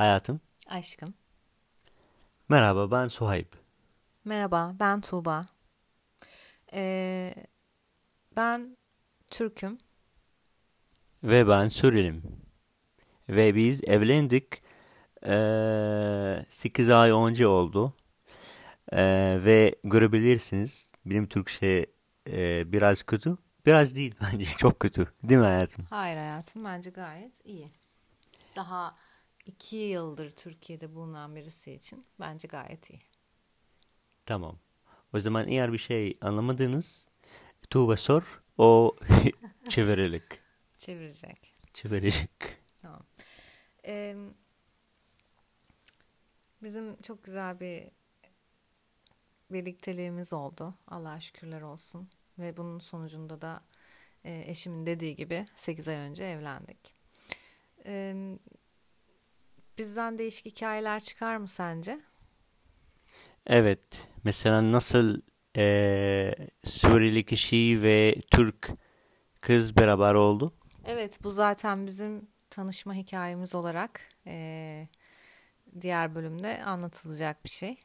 Hayatım. Aşkım. Merhaba ben Suhayb. Merhaba ben Tuğba. Ee, ben Türk'üm. Ve ben Suriyeliyim. Ve biz evlendik. Ee, 8 ay önce oldu. Ee, ve görebilirsiniz benim Türkçe e, biraz kötü. Biraz değil bence çok kötü. Değil mi hayatım? Hayır hayatım bence gayet iyi. Daha iki yıldır Türkiye'de bulunan birisi için bence gayet iyi. Tamam. O zaman eğer bir şey anlamadınız Tuğba sor. O çevirilik. Çevirecek. Çevirilik. Tamam. Ee, bizim çok güzel bir birlikteliğimiz oldu. Allah'a şükürler olsun. Ve bunun sonucunda da e, eşimin dediği gibi 8 ay önce evlendik. Ee, bizden değişik hikayeler çıkar mı sence? Evet. Mesela nasıl e, Suriyeli kişi ve Türk kız beraber oldu? Evet bu zaten bizim tanışma hikayemiz olarak e, diğer bölümde anlatılacak bir şey.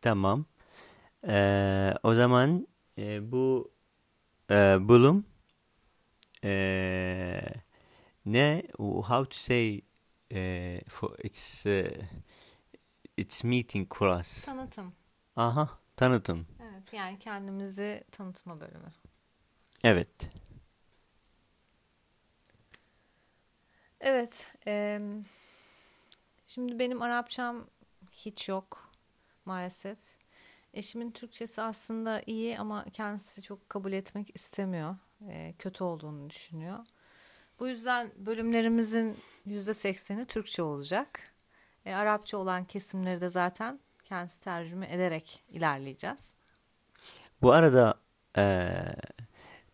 Tamam. E, o zaman e, bu e, bölüm e, ne? How to say e, for it's e, it's meeting for us. Tanıtım. Aha, tanıtım. Evet yani kendimizi tanıtma bölümü. Evet. Evet. e, şimdi benim Arapçam hiç yok maalesef. Eşimin Türkçesi aslında iyi ama kendisi çok kabul etmek istemiyor. E, kötü olduğunu düşünüyor. Bu yüzden bölümlerimizin %80'i Türkçe olacak. E, Arapça olan kesimleri de zaten kendisi tercüme ederek ilerleyeceğiz. Bu arada e,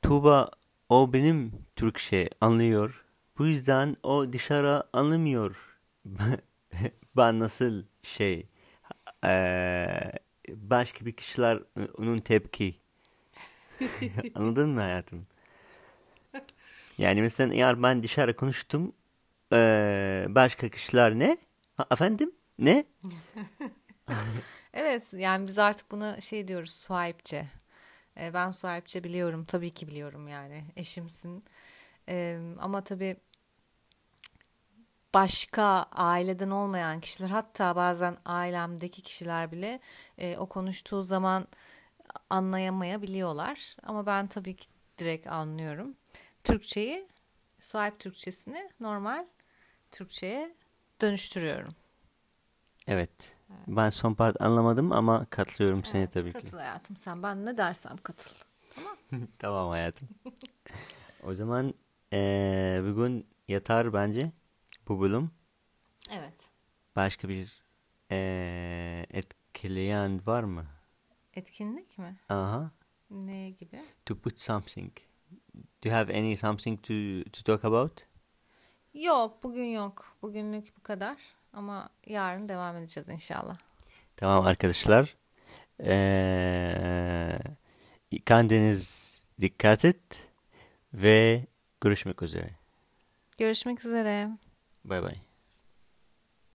Tuğba o benim Türkçe anlıyor. Bu yüzden o dışarı anlamıyor. ben nasıl şey e, başka bir kişiler onun tepki. Anladın mı hayatım? Yani mesela eğer ben dışarı konuştum e, başka kişiler ne? Ha, efendim? Ne? Evet yani biz artık buna şey diyoruz swipe'ce. E, ben swipe'ce biliyorum tabii ki biliyorum yani eşimsin. E, ama tabii başka aileden olmayan kişiler hatta bazen ailemdeki kişiler bile e, o konuştuğu zaman anlayamayabiliyorlar. Ama ben tabii ki direkt anlıyorum. Türkçeyi, swipe Türkçesini normal Türkçe'ye dönüştürüyorum. Evet. Ben son part anlamadım ama katılıyorum seni Evet, tabii ki. Katıl hayatım sen ben ne dersem katıl. Tamam hayatım. o zaman eee, bugün yatar bence bu bölüm. Evet. Başka bir eee, etkileyen var mı? Etkinlik mi? Aha. Ne gibi? To put something. Do you have any something to to talk about? Yok bugün yok. Bugünlük bu kadar. Ama yarın devam edeceğiz inşallah. Tamam arkadaşlar. Eee kendiniz dikkat et ve görüşmek üzere. Görüşmek üzere. Bay bay.